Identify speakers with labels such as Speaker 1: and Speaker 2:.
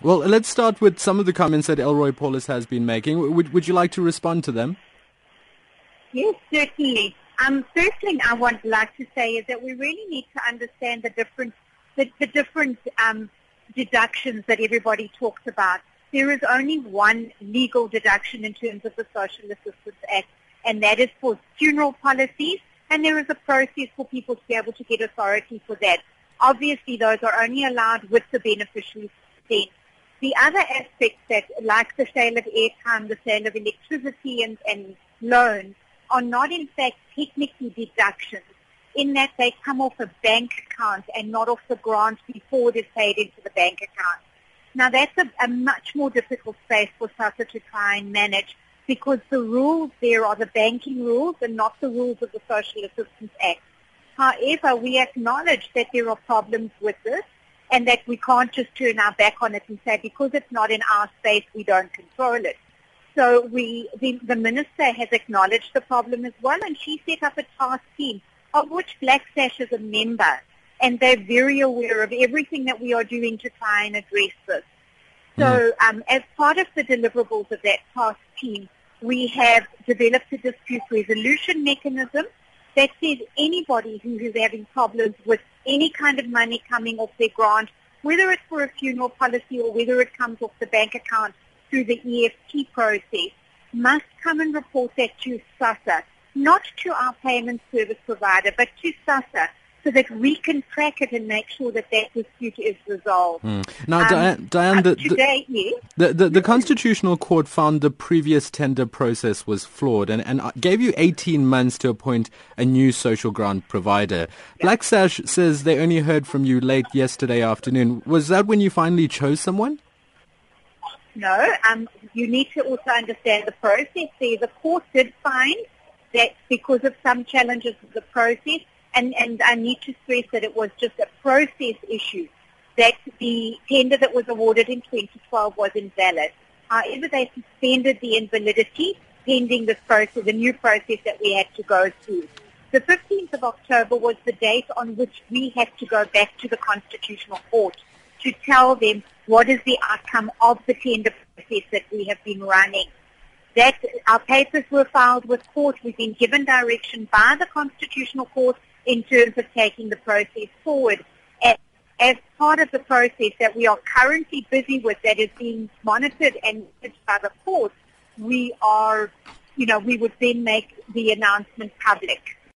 Speaker 1: Well, let's start with some of the comments that Elroy Paulus has been making. Would, would you like to respond to them?
Speaker 2: Yes, certainly. Um, first thing I would like to say is that we really need to understand the different, the, the different um, deductions that everybody talks about. There is only one legal deduction in terms of the Social Assistance Act, and that is for funeral policies, and there is a process for people to be able to get authority for that. Obviously, those are only allowed with the beneficiary's consent. The other aspects that, like the sale of airtime, the sale of electricity and, and loans, are not in fact technically deductions in that they come off a bank account and not off the grant before they're paid into the bank account. Now that's a, a much more difficult space for SASSA to try and manage because the rules there are the banking rules and not the rules of the Social Assistance Act. However, we acknowledge that there are problems with this and that we can't just turn our back on it and say because it's not in our space, we don't control it. So we, the, the minister has acknowledged the problem as well, and she set up a task team of which Black Sash is a member, and they're very aware of everything that we are doing to try and address this. So mm. um, as part of the deliverables of that task team, we have developed a dispute resolution mechanism that says anybody who is having problems with any kind of money coming off their grant, whether it's for a funeral policy or whether it comes off the bank account through the EFT process, must come and report that to SASSA, not to our payment service provider, but to SASSA, so that we can track it and make sure that that dispute is resolved.
Speaker 1: Mm. Now, um, Dianne, Dianne the,
Speaker 2: today, the, yes.
Speaker 1: the, the, the, Constitutional Court found the previous tender process was flawed and, and gave you 18 months to appoint a new social grant provider. Black Sash says they only heard from you late yesterday afternoon. Was that when you finally chose someone?
Speaker 2: No, um, you need to also understand the process there. The court did find that because of some challenges of the process, and, and I need to stress that it was just a process issue, that the tender that was awarded in 2012 was invalid. However, they suspended the invalidity pending this process, the new process that we had to go through. The 15th of October was the date on which we had to go back to the Constitutional Court to tell them what is the outcome of the tender process that we have been running. That our papers were filed with court. We've been given direction by the Constitutional Court in terms of taking the process forward. As, part of the process that we are currently busy with that is being monitored and managed by the court, we are, you know, we would then make the announcement public.